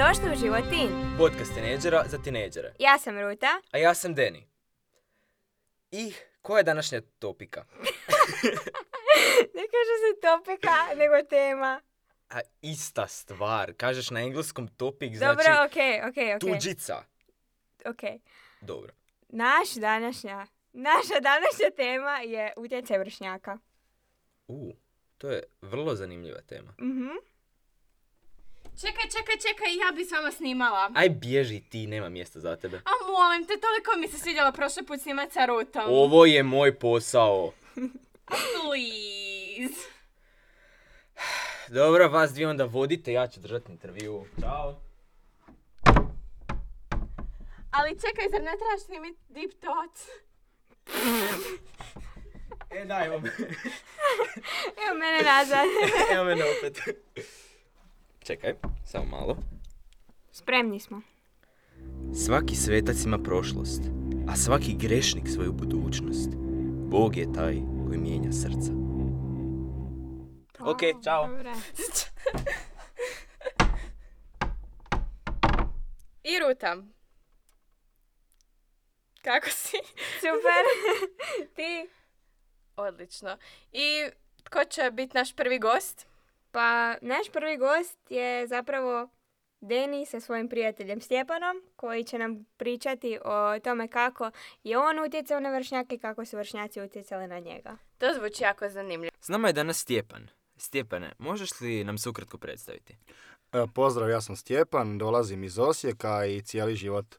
Dobrodošli u Životin. Podcast tineđera za tineđere. Ja sam Ruta. A ja sam Deni. I koja je današnja topika? Ne kaže se topika, nego tema. A ista stvar. Kažeš na engleskom topik, Dobro, znači okej, okej, okej. tuđica. Okej. Dobro. Naš današnja, naša današnja tema je utjecaj vršnjaka. U, to je vrlo zanimljiva tema. Mhm. Čekaj, čekaj, čekaj, ja bi s vama snimala. Aj bježi ti, nema mjesta za tebe. A molim te, toliko mi se svidjelo prošli put snimat sa Rutom. Ovo je moj posao. Please. Dobro, vas dvije onda vodite, ja ću držati intervju. Ćao. Ali čekaj, zar ne trebaš snimit Deep Thoughts? E, daj, evo me. Evo mene nazad. evo mene opet. Čekaj, samo malo. Spremni smo. Svaki svetac ima prošlost, a svaki grešnik svoju budućnost. Bog je taj koji mijenja srca. Ok, čao. I Ruta. Kako si? Super. Ti? Odlično. I tko će biti naš prvi gost? Pa, naš prvi gost je zapravo Deni sa svojim prijateljem Stjepanom, koji će nam pričati o tome kako je on utjecao na vršnjake i kako su vršnjaci utjecali na njega. To zvuči jako zanimljivo. S nama je danas Stjepan. Stjepane, možeš li nam se ukratko predstaviti? E, Pozdrav, ja sam Stjepan, dolazim iz Osijeka i cijeli život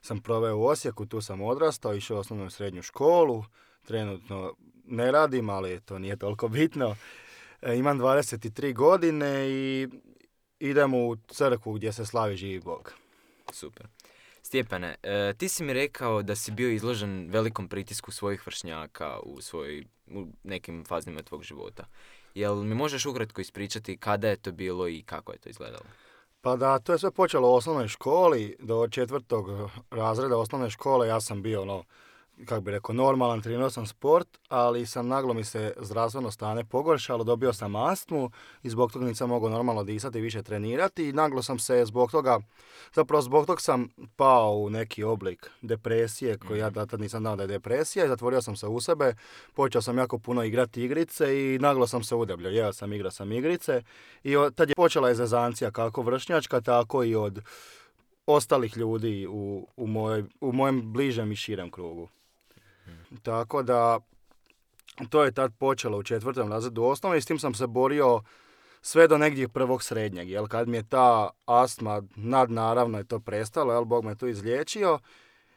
sam proveo u Osijeku, tu sam odrastao, išao u osnovnu i srednju školu, trenutno ne radim, ali to nije toliko bitno. E, Imam 23 godine i idem u crkvu gdje se slavi živi Bog. Super. Stjepane, e, ti si mi rekao da si bio izložen velikom pritisku svojih vršnjaka u, svoj, u nekim faznima tvog života. Jel mi možeš ukratko ispričati kada je to bilo i kako je to izgledalo? Pa da, to je sve počelo u osnovnoj školi, do četvrtog razreda osnovne škole ja sam bio ono, kako bi rekao, normalan, trenirao sam sport, ali sam naglo mi se zdravstveno stanje pogoršalo, dobio sam astmu i zbog toga nisam mogao normalno disati i više trenirati i naglo sam se zbog toga, zapravo zbog toga sam pao u neki oblik depresije koji ja da tad nisam znao da je depresija i zatvorio sam se u sebe, počeo sam jako puno igrati igrice i naglo sam se udebljao, jeo sam, igrao sam igrice i tad je počela je zezancija kako vršnjačka, tako i od ostalih ljudi u, u, mojoj, u mojem bližem i širem krugu. Tako da, to je tad počelo u četvrtom razredu osnovne i s tim sam se borio sve do negdje prvog srednjeg, jel kad mi je ta astma nadnaravno je to prestalo, jel Bog me tu izliječio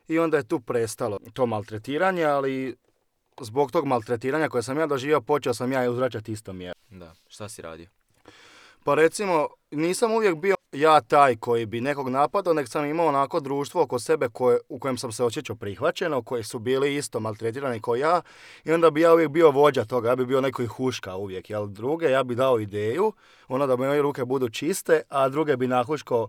i onda je tu prestalo to maltretiranje, ali zbog tog maltretiranja koje sam ja doživio počeo sam ja i uzvraćati isto mjeru. Da, šta si radio? Pa recimo, nisam uvijek bio ja taj koji bi nekog napadao, nek sam imao onako društvo oko sebe koje, u kojem sam se osjećao prihvaćeno, koji su bili isto maltretirani kao ja i onda bi ja uvijek bio vođa toga, ja bi bio neko huška uvijek, jel druge, ja bi dao ideju, ono da moje ruke budu čiste, a druge bi nahuško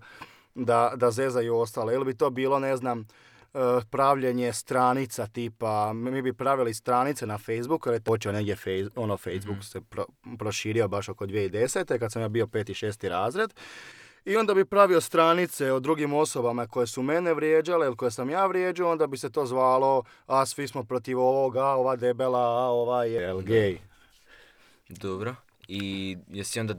da, da zezaju ostale. Ili bi to bilo, ne znam, e, pravljenje stranica tipa, mi bi pravili stranice na Facebooku, jer je počeo negdje Face- ono Facebook se pro- proširio baš oko 2010. kad sam ja bio peti, šesti razred. I onda bi pravio stranice o drugim osobama koje su mene vrijeđale ili koje sam ja vrijeđao, onda bi se to zvalo a svi smo protiv ovoga, a ova debela, a ova je el gej. Dobro. I jesi onda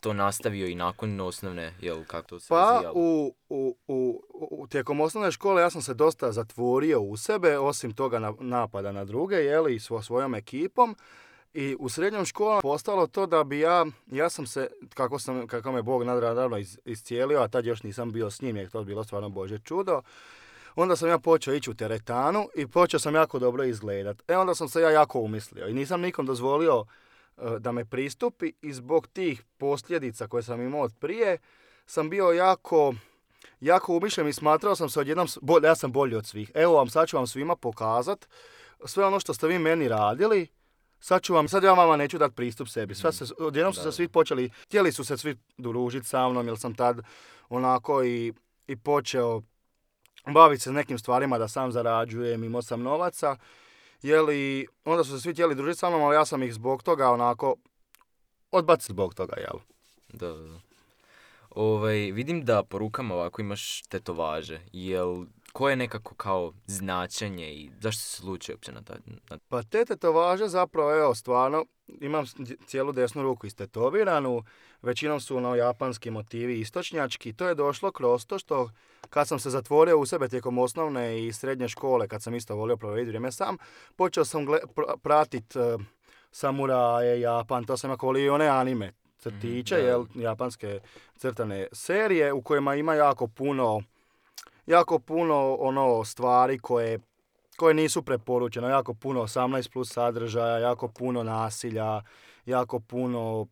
to nastavio i nakon osnovne, jel kako to se Pa razvijalo? u, u, u, u- tijekom osnovne škole ja sam se dosta zatvorio u sebe, osim toga na, napada na druge, jeli, svo, svojom ekipom. I u srednjom školama postalo to da bi ja, ja sam se, kako, sam, kako me Bog nadradavno iz, iscijelio, a tad još nisam bio s njim, jer je to bilo stvarno Bože čudo, onda sam ja počeo ići u teretanu i počeo sam jako dobro izgledat. E onda sam se ja jako umislio i nisam nikom dozvolio e, da me pristupi i zbog tih posljedica koje sam imao od prije sam bio jako jako umišljen i smatrao sam se odjednom, bolje, ja sam bolji od svih. Evo vam, sad ću vam svima pokazat sve ono što ste vi meni radili, sad ću vam, sad ja vama neću dati pristup sebi. Sve se, odjednom su se svi počeli, htjeli su se svi družiti sa mnom, jer sam tad onako i, i počeo baviti se nekim stvarima da sam zarađujem, imao sam novaca. Jeli, onda su se svi htjeli družiti sa mnom, ali ja sam ih zbog toga onako odbaciti zbog toga, jel? Da, da, da. Ovaj, vidim da po rukama ovako imaš tetovaže. Jel, koje je nekako kao značenje i zašto se slučaj uopće na taj... Na... Pa te tetovaže zapravo, evo, stvarno, imam cijelu desnu ruku istetoviranu, većinom su ono japanski motivi istočnjački. To je došlo kroz to što kad sam se zatvorio u sebe tijekom osnovne i srednje škole, kad sam isto volio provoditi vrijeme sam, počeo sam gle, pr- pratit eh, samuraje, Japan, to sam jako volio one anime crtiće, da. jel, japanske crtane serije u kojima ima jako puno jako puno ono stvari koje koje nisu preporučene, jako puno 18 plus sadržaja, jako puno nasilja, jako puno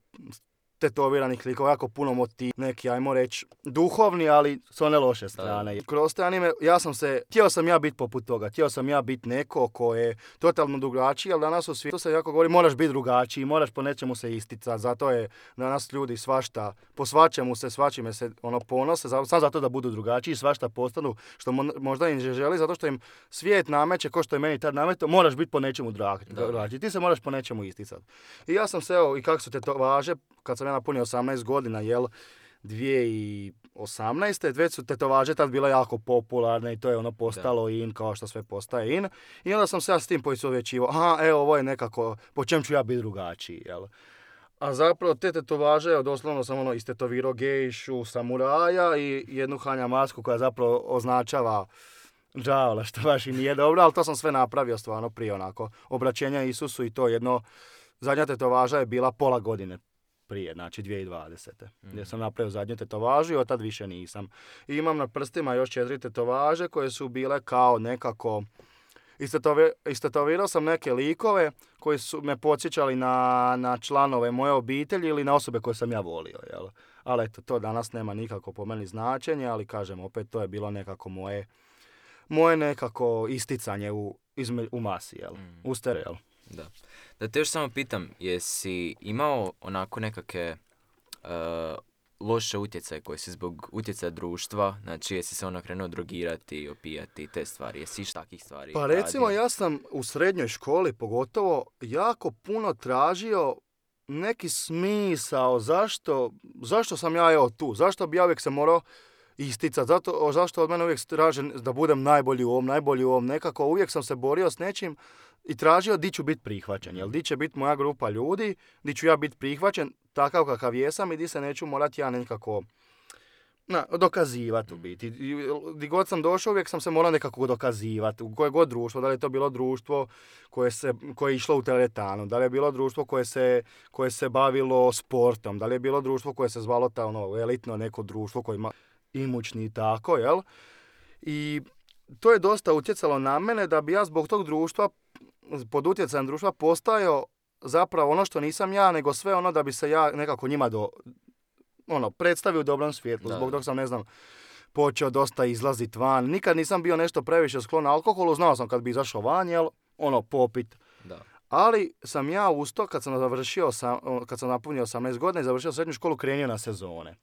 tetoviranih likova, jako puno motiv, neki, ajmo reći, duhovni, ali s one loše strane. Kroz te anime, ja sam se, htio sam ja biti poput toga, htio sam ja biti neko ko je totalno drugačiji, ali danas u svijetu se jako govori, moraš biti drugačiji, moraš po nečemu se isticati, zato je danas ljudi svašta, po svačemu se, svačime se ono ponose, samo zato da budu drugačiji, svašta postanu, što mo- možda im ne želi, zato što im svijet nameće, ko što je meni tad nametao, moraš biti po nečemu drugačiji, ti se moraš po nečemu isticati. I ja sam se, evo, i kako su te to važe, kad sam ja napunio 18 godina, jel, 2018. već su tetovaže tad bile jako popularne i to je ono postalo in kao što sve postaje in. I onda sam se ja s tim poistovjećivao, aha, evo ovo je nekako, po čem ću ja biti drugačiji, jel. A zapravo te tetovaže, doslovno sam ono istetovirao gejšu, samuraja i jednu hanja masku koja zapravo označava džavla, što baš i nije dobro, ali to sam sve napravio stvarno prije onako obraćenja Isusu i to jedno, zadnja tetovaža je bila pola godine prije, znači 2020. Gdje sam napravio zadnju tetovažu i od tad više nisam. I imam na prstima još četiri tetovaže koje su bile kao nekako... Istetovi- Istetovirao sam neke likove koji su me podsjećali na, na članove moje obitelji ili na osobe koje sam ja volio. Jel? Ali eto, to danas nema nikako po meni značenje, ali kažem, opet to je bilo nekako moje, moje nekako isticanje u, izme, u masi, jel? Mm. U stere, jel? Da. Da te još samo pitam, jesi imao onako nekakve uh, loše utjecaje koje si zbog utjecaja društva, znači jesi se ono krenuo drogirati, opijati, te stvari, jesi iš takih stvari Pa recimo radio? ja sam u srednjoj školi pogotovo jako puno tražio neki smisao zašto, zašto sam ja evo tu, zašto bi ja uvijek se morao isticati, zato, zašto od mene uvijek traže da budem najbolji u ovom, najbolji u ovom, nekako uvijek sam se borio s nečim i tražio di ću biti prihvaćen, jel di će biti moja grupa ljudi, di ću ja biti prihvaćen takav kakav jesam i di se neću morati ja nekako na, dokazivati u biti. Di god sam došao, uvijek sam se morao nekako dokazivati. U koje god društvo, da li je to bilo društvo koje, se, koje je išlo u teretanu, da li je bilo društvo koje se, koje se bavilo sportom, da li je bilo društvo koje se zvalo ta, ono, elitno neko društvo koje ima imućni i tako, jel? I to je dosta utjecalo na mene da bi ja zbog tog društva, pod utjecajem društva postajao zapravo ono što nisam ja, nego sve ono da bi se ja nekako njima do, ono, predstavio u dobrom svjetlu. Da. Zbog toga sam, ne znam, počeo dosta izlazit van. Nikad nisam bio nešto previše sklon alkoholu, znao sam kad bi izašao van, jel, ono, popit. Da. Ali sam ja uz to, kad sam završio, sam, kad sam napunio 18 godina i završio srednju školu, krenio na sezone.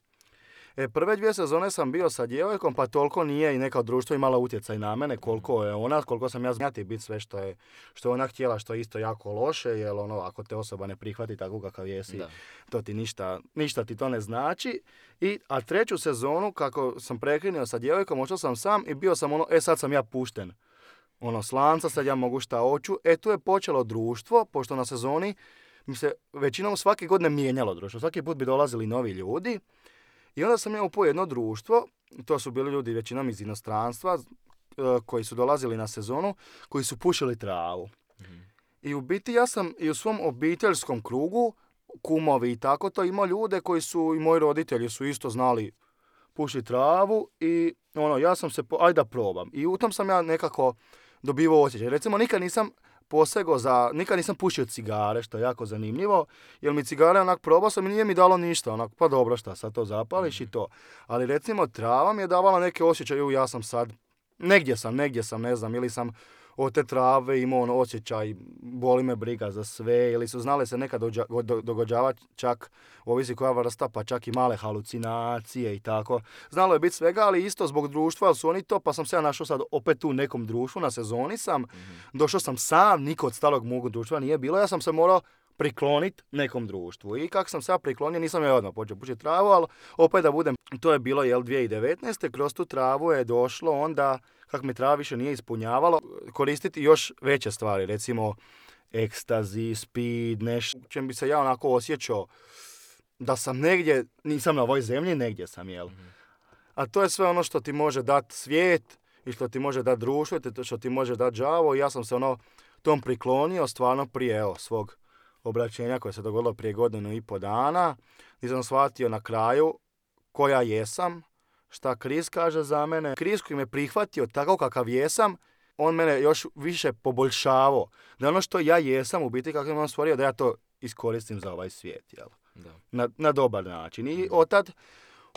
E, prve dvije sezone sam bio sa djevojkom, pa toliko nije i neka društvo imala utjecaj na mene, koliko je ona, koliko sam ja znati biti sve što je, što je ona htjela, što je isto jako loše, jer ono, ako te osoba ne prihvati tako kakav jesi, Da. to ti ništa, ništa ti to ne znači. I, a treću sezonu, kako sam prekinuo sa djevojkom, ošao sam sam i bio sam ono, e sad sam ja pušten. Ono, slanca, sad ja mogu šta hoću. E, tu je počelo društvo, pošto na sezoni mi se većinom svake godine mijenjalo društvo. Svaki put bi dolazili novi ljudi. I onda sam ja upao jedno društvo, to su bili ljudi većinom iz inostranstva, e, koji su dolazili na sezonu, koji su pušili travu. Mhm. I u biti ja sam i u svom obiteljskom krugu, kumovi i tako to, imao ljude koji su, i moji roditelji su isto znali pušiti travu i ono, ja sam se, po, ajde da probam. I u tom sam ja nekako dobivao osjećaj. Recimo, nikad nisam posego za, nikad nisam pušio cigare, što je jako zanimljivo, jer mi cigare onak probao sam i nije mi dalo ništa, onak, pa dobro šta, sad to zapališ i to. Ali recimo trava mi je davala neke osjećaje, "U, ja sam sad, negdje sam, negdje sam, ne znam, ili sam od te trave imao ono osjećaj, boli me briga za sve, ili su znale se nekad događavati čak, ovisi koja vrsta, pa čak i male halucinacije i tako. Znalo je biti svega, ali isto zbog društva, ali su oni to, pa sam se ja našao sad opet tu u nekom društvu, na sezoni sam, došao sam sam, niko od stalog mog društva nije bilo, ja sam se morao priklonit nekom društvu. I kako sam sad priklonio, nisam ja odmah počeo pušiti travu, ali opet da budem, to je bilo jel 2019. Kroz tu travu je došlo onda, kako mi trava više nije ispunjavalo, koristiti još veće stvari, recimo ekstazi, speed, nešto, čem bi se ja onako osjećao da sam negdje, nisam na ovoj zemlji, negdje sam, jel? A to je sve ono što ti može dati svijet i što ti može dati društvo i to što ti može dati đavo. I ja sam se ono tom priklonio stvarno prije evo, svog obraćenja koje se dogodilo prije godinu i po dana. Gdje sam shvatio na kraju koja jesam, šta Kris kaže za mene. Kris koji me prihvatio tako kakav jesam, on mene još više poboljšavao. Da ono što ja jesam, u biti kako on stvorio, da ja to iskoristim za ovaj svijet, jel? Da. Na, na dobar način. I od tad,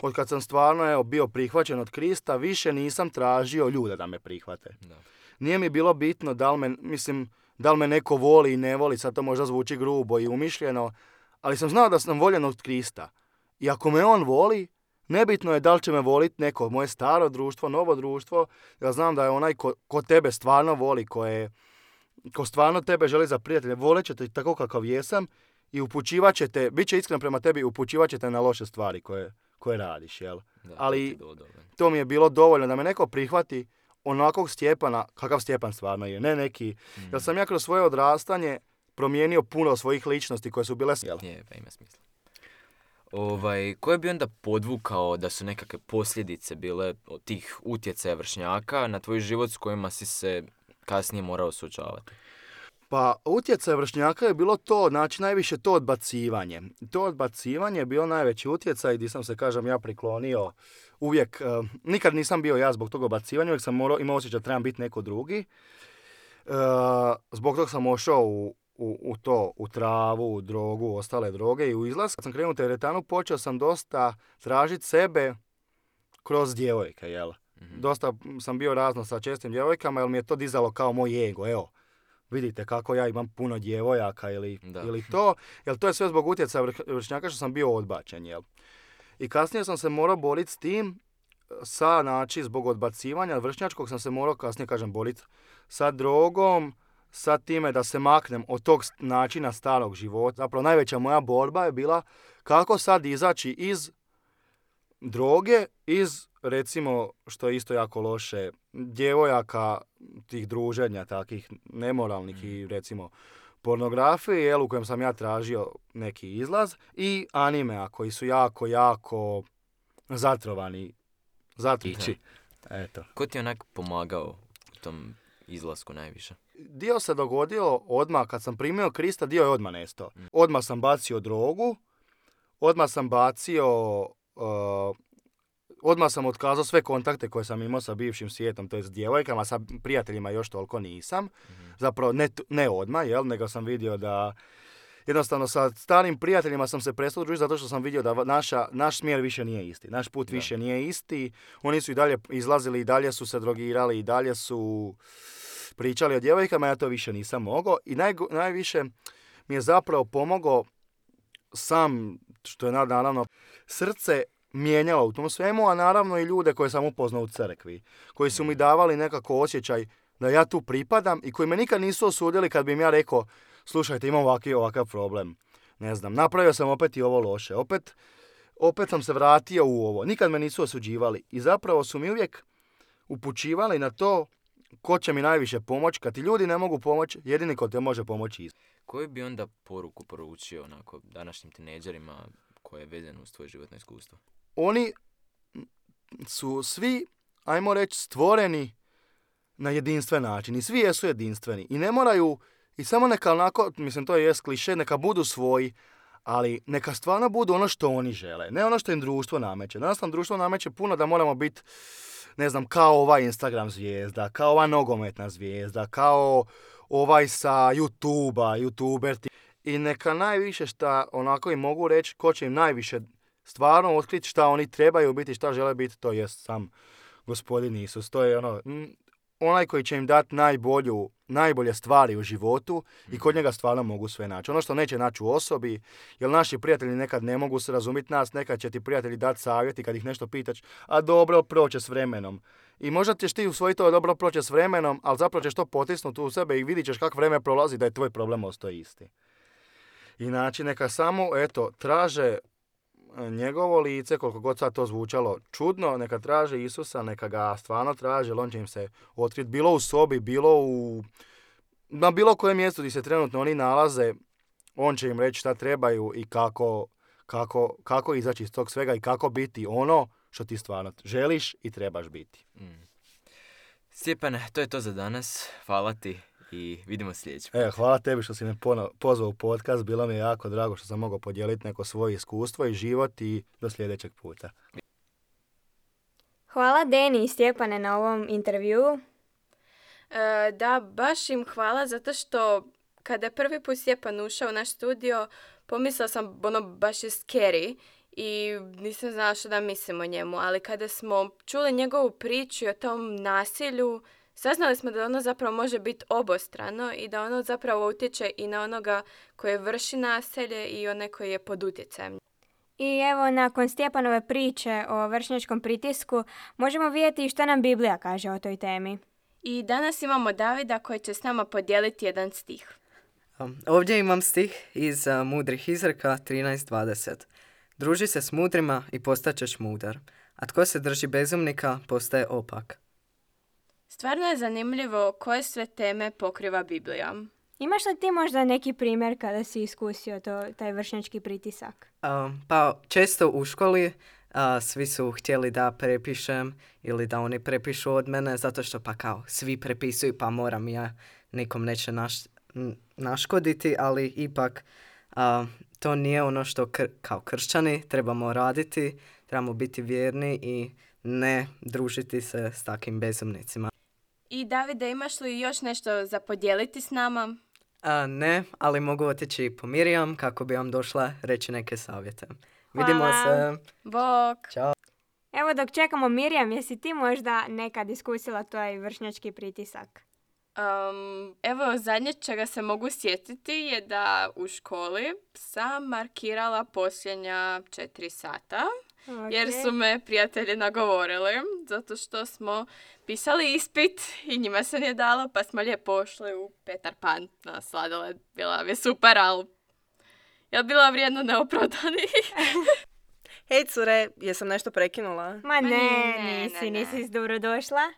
od kad sam stvarno evo, bio prihvaćen od Krista, više nisam tražio ljude da me prihvate. Da. Nije mi bilo bitno da li me, mislim, da li me neko voli i ne voli, sad to možda zvuči grubo i umišljeno, ali sam znao da sam voljen od Krista. I ako me on voli, nebitno je da li će me voliti neko moje staro društvo, novo društvo, ja znam da je onaj ko, ko tebe stvarno voli, ko, je, ko stvarno tebe želi za prijatelje, volit će te tako kakav jesam i upućivat će te, bit će iskren prema tebi upućivat će te na loše stvari koje, koje radiš, jel? Da, Ali- to mi je bilo dovoljno da me neko prihvati onakvog Stjepana, kakav Stjepan stvarno je, ne neki. Jer sam ja kroz svoje odrastanje promijenio puno svojih ličnosti koje su bile... Jel? Je, pa ima smisla. Ovaj, koje bi onda podvukao da su nekakve posljedice bile od tih utjecaja vršnjaka na tvoj život s kojima si se kasnije morao suočavati? Pa utjecaj vršnjaka je bilo to, znači najviše to odbacivanje. To odbacivanje je bilo najveći utjecaj gdje sam se, kažem, ja priklonio uvijek, eh, nikad nisam bio ja zbog tog odbacivanja, uvijek sam morao, imao osjećaj da trebam biti neko drugi. Eh, zbog toga sam ošao u, u, u to, u travu, u drogu, u ostale droge i u izlaz. Kad sam krenuo u teretanu, počeo sam dosta tražiti sebe kroz djevojke, jel? Mhm. Dosta sam bio razno sa čestim djevojkama, jer mi je to dizalo kao moj ego, evo. Vidite kako ja imam puno djevojaka ili, Da. ili to, jer to je sve zbog utjecaja vršnjaka što sam bio odbačen, jel? I kasnije sam se morao boriti s tim, sa, znači, zbog odbacivanja vršnjačkog sam se morao kasnije, kažem, boriti sa drogom, sa time da se maknem od tog načina starog života. Zapravo najveća moja borba je bila kako sad izaći iz droge, iz recimo, što je isto jako loše, djevojaka, tih druženja takih nemoralnih i recimo pornografije, jel, u kojem sam ja tražio neki izlaz, i animea koji su jako, jako zatrovani zatrići. Eto. Ko ti je onak pomagao u tom izlasku najviše? Dio se dogodio odmah kad sam primio Krista, dio je odmah nestao. Odmah sam bacio drogu, odmah sam bacio, uh, odmah sam otkazao sve kontakte koje sam imao sa bivšim svijetom, to je s djevojkama, sa prijateljima još toliko nisam. Zapravo ne, ne odmah, jel, nego sam vidio da jednostavno sa starim prijateljima sam se prestao družiti zato što sam vidio da naša, naš smjer više nije isti. Naš put Da. više nije isti. Oni su i dalje izlazili, i dalje su se drogirali, i dalje su pričali o djevojkama, ja to više nisam mogao. I najgo- najviše mi je zapravo pomogao sam, što je na- naravno srce mijenjalo u tom svemu, a naravno i ljude koje sam upoznao u crkvi, koji su mi davali nekako osjećaj da ja tu pripadam i koji me nikad nisu osudili kad bi im ja rekao slušajte imam ovaki ovakav problem. Ne znam, napravio sam opet i ovo loše. Opet, opet sam se vratio u ovo. Nikad me nisu osuđivali. I zapravo su mi uvijek upućivali na to ko će mi najviše pomoći. Kad ti ljudi ne mogu pomoći, jedini ko te može pomoći ist. Koju bi onda poruku poručio onako današnjim tineđerima koje je vezano uz tvoje životno iskustvo? Oni su svi, ajmo reći, stvoreni na jedinstven način. I svi jesu jedinstveni. I ne moraju, i samo neka onako, mislim to je kliše, neka budu svoji, ali neka stvarno budu ono što oni žele. Ne ono što im društvo nameće. Danas nam društvo nameće puno da moramo biti, ne znam, kao ova Instagram zvijezda, kao ova nogometna zvijezda, kao ovaj sa YouTube-a, YouTuber. I neka najviše šta onako im mogu reći, ko će im najviše stvarno otkriti šta oni trebaju biti, šta žele biti, to je sam gospodin Isus. To je ono, onaj koji će im dati najbolju, najbolje stvari u životu i kod njega stvarno mogu sve naći. Ono što neće naći u osobi, jer naši prijatelji nekad ne mogu se razumjeti nas, nekad će ti prijatelji dati savjeti kad ih nešto pitaš, a dobro proće s vremenom. I možda ćeš ti usvojiti to dobro proće s vremenom, ali zapravo ćeš to potisnuti u sebe i vidit ćeš kako vreme prolazi da je tvoj problem ostao isti. I znači neka samo, eto, traže njegovo lice, koliko god sad to zvučalo čudno, neka traže Isusa, neka ga stvarno traže, jer on će im se otkriti bilo u sobi, bilo u na bilo kojem mjestu gdje se trenutno oni nalaze, on će im reći šta trebaju i kako, kako, kako izaći iz tog svega i kako biti ono što ti stvarno želiš i trebaš biti. Mm. Stjepane, to je to za danas. Hvala ti i vidimo sljedeći put. E, hvala tebi što si me pono- pozvao u podcast, bilo mi je jako drago što sam mogao podijeliti neko svoje iskustvo i život i do sljedećeg puta. Hvala Deni i Stjepane na ovom intervjuu. E, da, baš im hvala zato što kada je prvi put Stjepan ušao u naš studio, pomislila sam, ono, baš je scary i nisam znala što da mislim o njemu, ali kada smo čuli njegovu priču i o tom nasilju, saznali smo da ono zapravo može biti obostrano i da ono zapravo utječe i na onoga koji vrši nasilje i one koji je pod utjecajem. I evo, nakon Stjepanove priče o vršnjačkom pritisku, možemo vidjeti što nam Biblija kaže o toj temi. I danas imamo Davida koji će s nama podijeliti jedan stih. Um, Ovdje imam stih iz uh, Mudrih izreka 13.20. Druži se s mudrima i postaćeš mudar, a tko se drži bezumnika postaje opak. Stvarno je zanimljivo koje sve teme pokriva Biblija. Imaš li ti možda neki primjer kada si iskusio to, taj vršnjački pritisak? Um, pa često u školi uh, svi su htjeli da prepišem ili da oni prepišu od mene zato što pa kao svi prepisuju pa moram ja nikom neće naš, n- naškoditi, ali ipak uh, to nije ono što kr- kao kršćani trebamo raditi, trebamo biti vjerni i ne družiti se s takim bezumnicima. I Davide, imaš li još nešto za podijeliti s nama? A, ne, ali mogu otići po Mirjam kako bi vam došla reći neke savjete. Vidimo Hvala. se. Bok! Ćao. Evo dok čekamo Mirjam, jesi ti možda nekad iskusila taj vršnjački pritisak? Um, evo, zadnje čega se mogu sjetiti je da u školi sam markirala posljednja četiri sata. Jer Ok. su me prijatelji nagovorili, zato što smo pisali ispit i njima se nije dalo, pa smo lijepo pošli u Petar Pan na sladoled. Bila je super, ali je bila vrijedno neopravdani. Hej cure, jesam nešto prekinula? Ma ne, ne, ne, nisi, ne. nisi dobrodošla.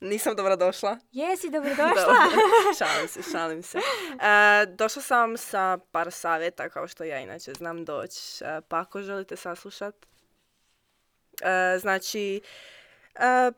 Nisam dobrodošla. Jesi dobrodošla. Dobro. šalim se, šalim se. E, došla sam sa par savjeta, kao što ja inače znam doći. E, pa ako želite saslušat. E, znači, e,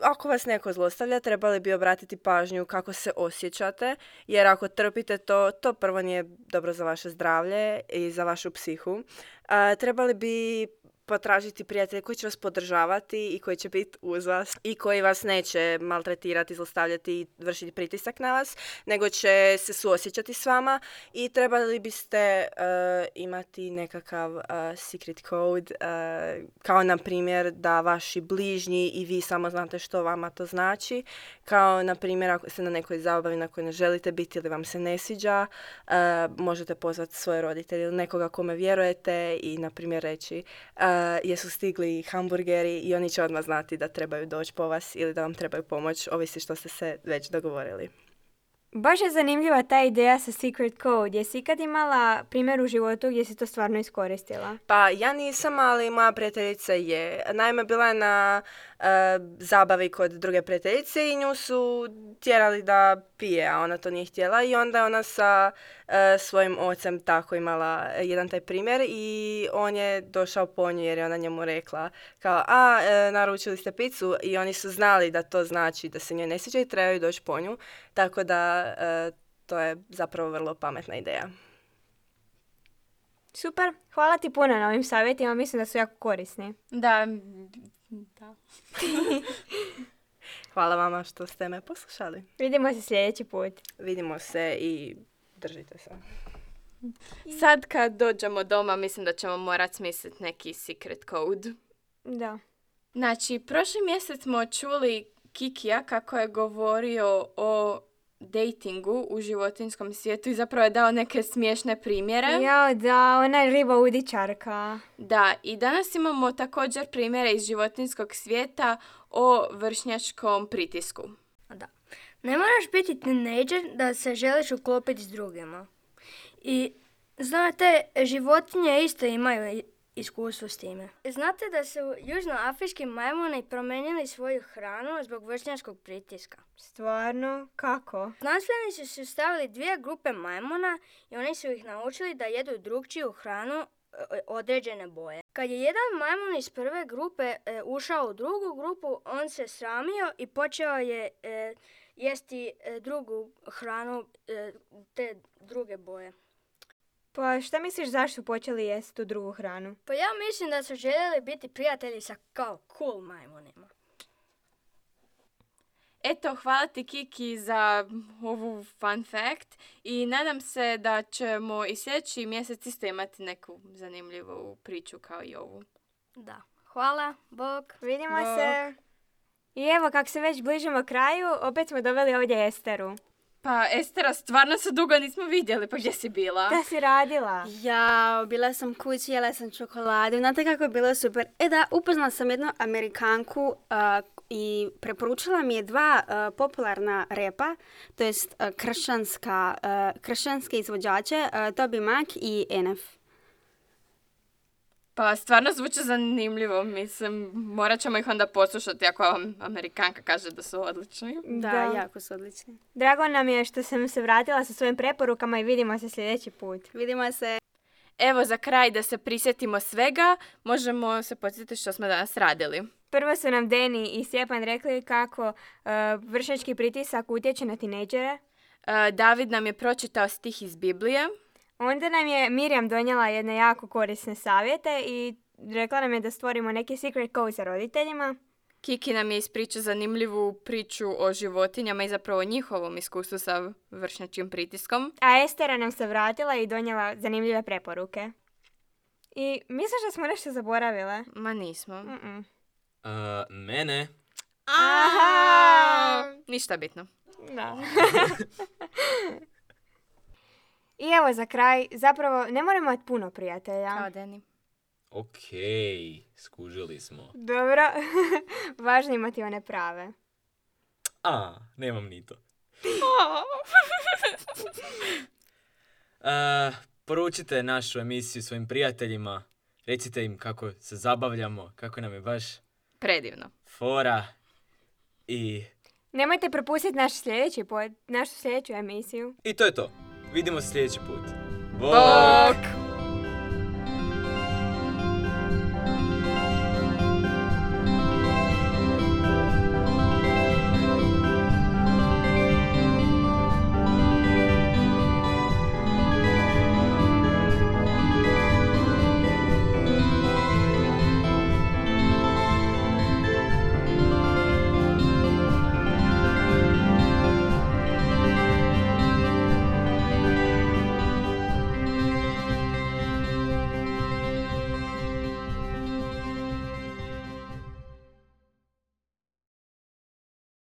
ako vas neko zlostavlja, trebali bi obratiti pažnju kako se osjećate, jer ako trpite to, to prvo nije dobro za vaše zdravlje i za vašu psihu. E, trebali bi potražiti prijatelje koji će vas podržavati i koji će biti uz vas i koji vas neće maltretirati, zlostavljati i vršiti pritisak na vas, nego će se suosjećati s vama i trebali biste e, imati nekakav e, secret code, e, kao na primjer da vaši bližnji i vi samo znate što vama to znači, kao na primjer ako ste na nekoj zabavi na kojoj ne želite biti ili vam se ne sviđa, možete pozvati svoje roditelje ili nekoga kome vjerujete i na primjer reći jesu stigli hamburgeri i oni će odmah znati da trebaju doći po vas ili da vam trebaju pomoć, ovisi što ste se već dogovorili. Baš je zanimljiva ta ideja sa Secret Code. Jesi ikad imala primjer u životu gdje si to stvarno iskoristila? Pa ja nisam, ali moja prijateljica je. Naime, bila je na zabavi kod druge prijateljice i nju su tjerali da pije, a ona to nije htjela. I onda je ona sa e, svojim ocem tako imala jedan taj primjer i on je došao po nju jer je ona njemu rekla kao, a, e, naručili ste picu i oni su znali da to znači da se njoj ne sviđa i trebaju doći po nju, tako da e, to je zapravo vrlo pametna ideja. Super, hvala ti puno na ovim savjetima, mislim da su jako korisni. Da, da. Hvala vama što ste me poslušali. Vidimo se sljedeći put. Vidimo se i držite se. Sad kad dođemo doma, mislim da ćemo morat smisliti neki secret code. Da. Znači, prošli mjesec smo čuli Kikija kako je govorio o datingu u životinskom svijetu i zapravo je dao neke smiješne primjere. Jao, da, ona je riba udičarka. Da, i danas imamo također primjere iz životinskog svijeta o vršnjačkom pritisku. Da. Ne moraš biti teenager da se želiš uklopiti s drugima. I Znate, životinje isto imaju iskustvo s time. Znate da su južnoafrički majmuni promijenili svoju hranu zbog vršnjačkog pritiska. Stvarno? Kako? Znanstvenici su stavili dvije grupe majmuna i oni su ih naučili da jedu drugčiju hranu e, određene boje. Kad je jedan majmun iz prve grupe e, ušao u drugu grupu, on se sramio i počeo je e, jesti e, drugu hranu e, te druge boje. Pa šta misliš zašto su počeli jesti tu drugu hranu? Pa ja mislim da su željeli biti prijatelji sa kao cool majmunima. Eto, hvala ti Kiki za ovu fun fact i nadam se da ćemo i sljedeći mjesec isto imati neku zanimljivu priču kao i ovu. Da. Hvala, bok. Vidimo Bok. se. I evo, kako se već bližimo kraju, opet smo doveli ovdje Esteru. Pa Estera, stvarno se dugo nismo vidjeli, pa gdje si bila? Šta si radila? Ja, bila sam kući, jela sam čokoladu. Znate kako je bilo super? E da, upoznala sam jednu Amerikanku a, i preporučila mi je dva a, popularna repa, to jest a, kršćanska, a, kršćanske izvođače, a, Toby Mac i NF. Pa stvarno zvuči zanimljivo, mislim, morat ćemo ih onda poslušati ako vam Amerikanka kaže da su odlični. Da, Da. jako su odlični. Drago nam je što sam se vratila sa svojim preporukama i vidimo se sljedeći put. Vidimo se. Evo za kraj da se prisjetimo svega, možemo se podsjetiti što smo danas radili. Prvo su nam Deni i Stjepan rekli kako uh, vršnjački pritisak utječe na tineđere. E, David nam je pročitao stih iz Biblije. Onda nam je Mirjam donijela jedne jako korisne savjete i rekla nam je da stvorimo neki secret code za roditeljima. Kiki nam je ispričao zanimljivu priču o životinjama i zapravo njihovom iskustvu sa vršnjačkim pritiskom. A Estera nam se vratila i donijela zanimljive preporuke. I misliš da smo nešto zaboravile? Ma nismo. Mm-mm. A, mene? Aha! Ništa bitno. Da. I evo za kraj, zapravo ne moramo imati puno prijatelja. Kao Deni. Ok, skužili smo. Dobro, važno je imati one prave. A, nemam ni to. A, poručite našu emisiju svojim prijateljima. Recite im kako se zabavljamo, kako nam je baš Predivno. fora. I, Nemojte propustiti naš sljedeći pod, našu sljedeću emisiju. i to je to. Vidimo se sljedeći put. Bok!